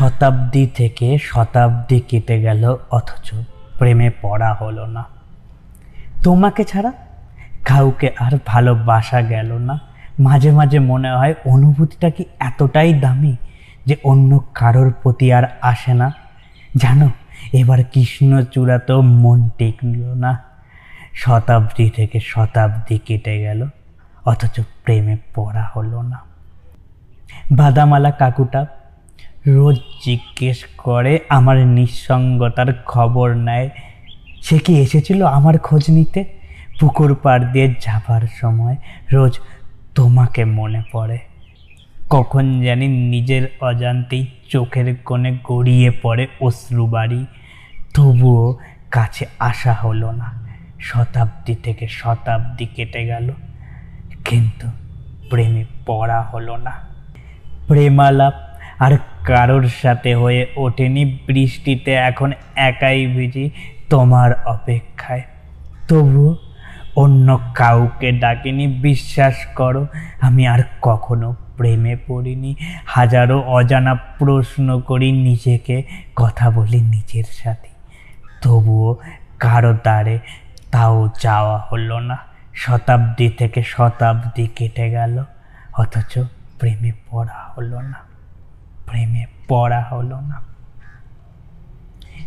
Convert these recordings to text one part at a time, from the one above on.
শতাব্দী থেকে শতাব্দী কেটে গেল, অথচ প্রেমে পড়া হলো না। তোমাকে ছাড়া কাউকে আর ভালোবাসা গেল না। মাঝে মাঝে মনে হয় অনুভূতিটা কি এতটাই দামি যে অন্য কারোর প্রতি আর আসে না। জানো, এবার কৃষ্ণচূড়া তো মন টেকল না। শতাব্দী থেকে শতাব্দী কেটে গেল, অথচ প্রেমে পড়া হলো না। বাদামালা কাকুটা রোজ জিজ্ঞেস করে, আমার নিঃসঙ্গতার খবর নেয়। সে কি এসেছিল আমার খোঁজ নিতে? পুকুর পাড় দিয়ে যাবার সময় রোজ তোমাকে মনে পড়ে। কখন জানি নিজের অজান্তেই চোখের কোণে গড়িয়ে পড়ে অশ্রুবাড়ি তবুও কাছে আসা হলো না। শতাব্দী থেকে শতাব্দী কেটে গেল। কিন্তু প্রেমে পড়া হলো না। প্রেমালাপ আর কারোর সাথে হয়ে ওঠেনি বৃষ্টিতে, এখন একাই ভিজি তোমার অপেক্ষায়। তবুও অন্য কাউকে ডাকিনি, বিশ্বাস করো, আমি আর কখনো প্রেমে পড়িনি। হাজারো অজানা প্রশ্ন করি নিজেকে, কথা বলি নিজের সাথে। তবুও কারও দ্বারে তাও যাওয়া হলো না। শতাব্দী থেকে শতাব্দী কেটে গেল, অথচ প্রেমে পড়া হলো না। প্রেমে পড়া হলো না।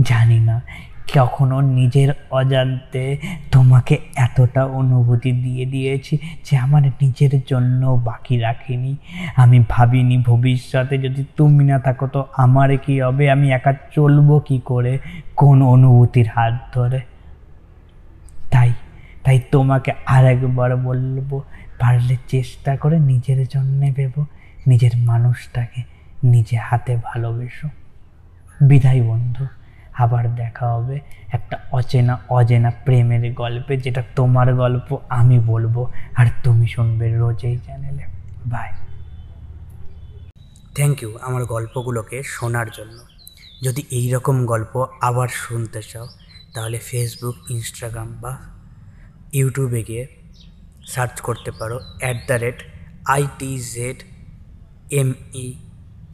জানি না কখনো নিজের অজান্তে তোমাকে এতটা অনুভূতি দিয়ে দিয়েছি যে আমার নিজের জন্য বাকি রাখিনি। আমি ভাবিনি ভবিষ্যতে যদি তুমি না থাকো তো আমার কি হবে? আমি একা চলবো কি করে? কোন অনুভূতির হাত ধরে? তাই তাই তোমাকে আরেকবার বলব, পারলে চেষ্টা করে নিজের জন্যে ভেবো, নিজের মানুষটাকে নিজে হাতে ভালোবেসো। বিদায় বন্ধু, আবার দেখা হবে একটা অচেনা, অজেনা প্রেমের গল্পে, যেটা তোমার গল্প আমি বলব আর তুমি শুনবে রোজ এই চ্যানেলে বাই থ্যাংক ইউ আমার গল্পগুলোকে শোনার জন্য। যদি এই রকম গল্প আবার শুনতে চাও, তাহলে ফেসবুক ইনস্টাগ্রাম বা ইউটিউবে গিয়ে সার্চ করতে পারো at the rate I T Z M E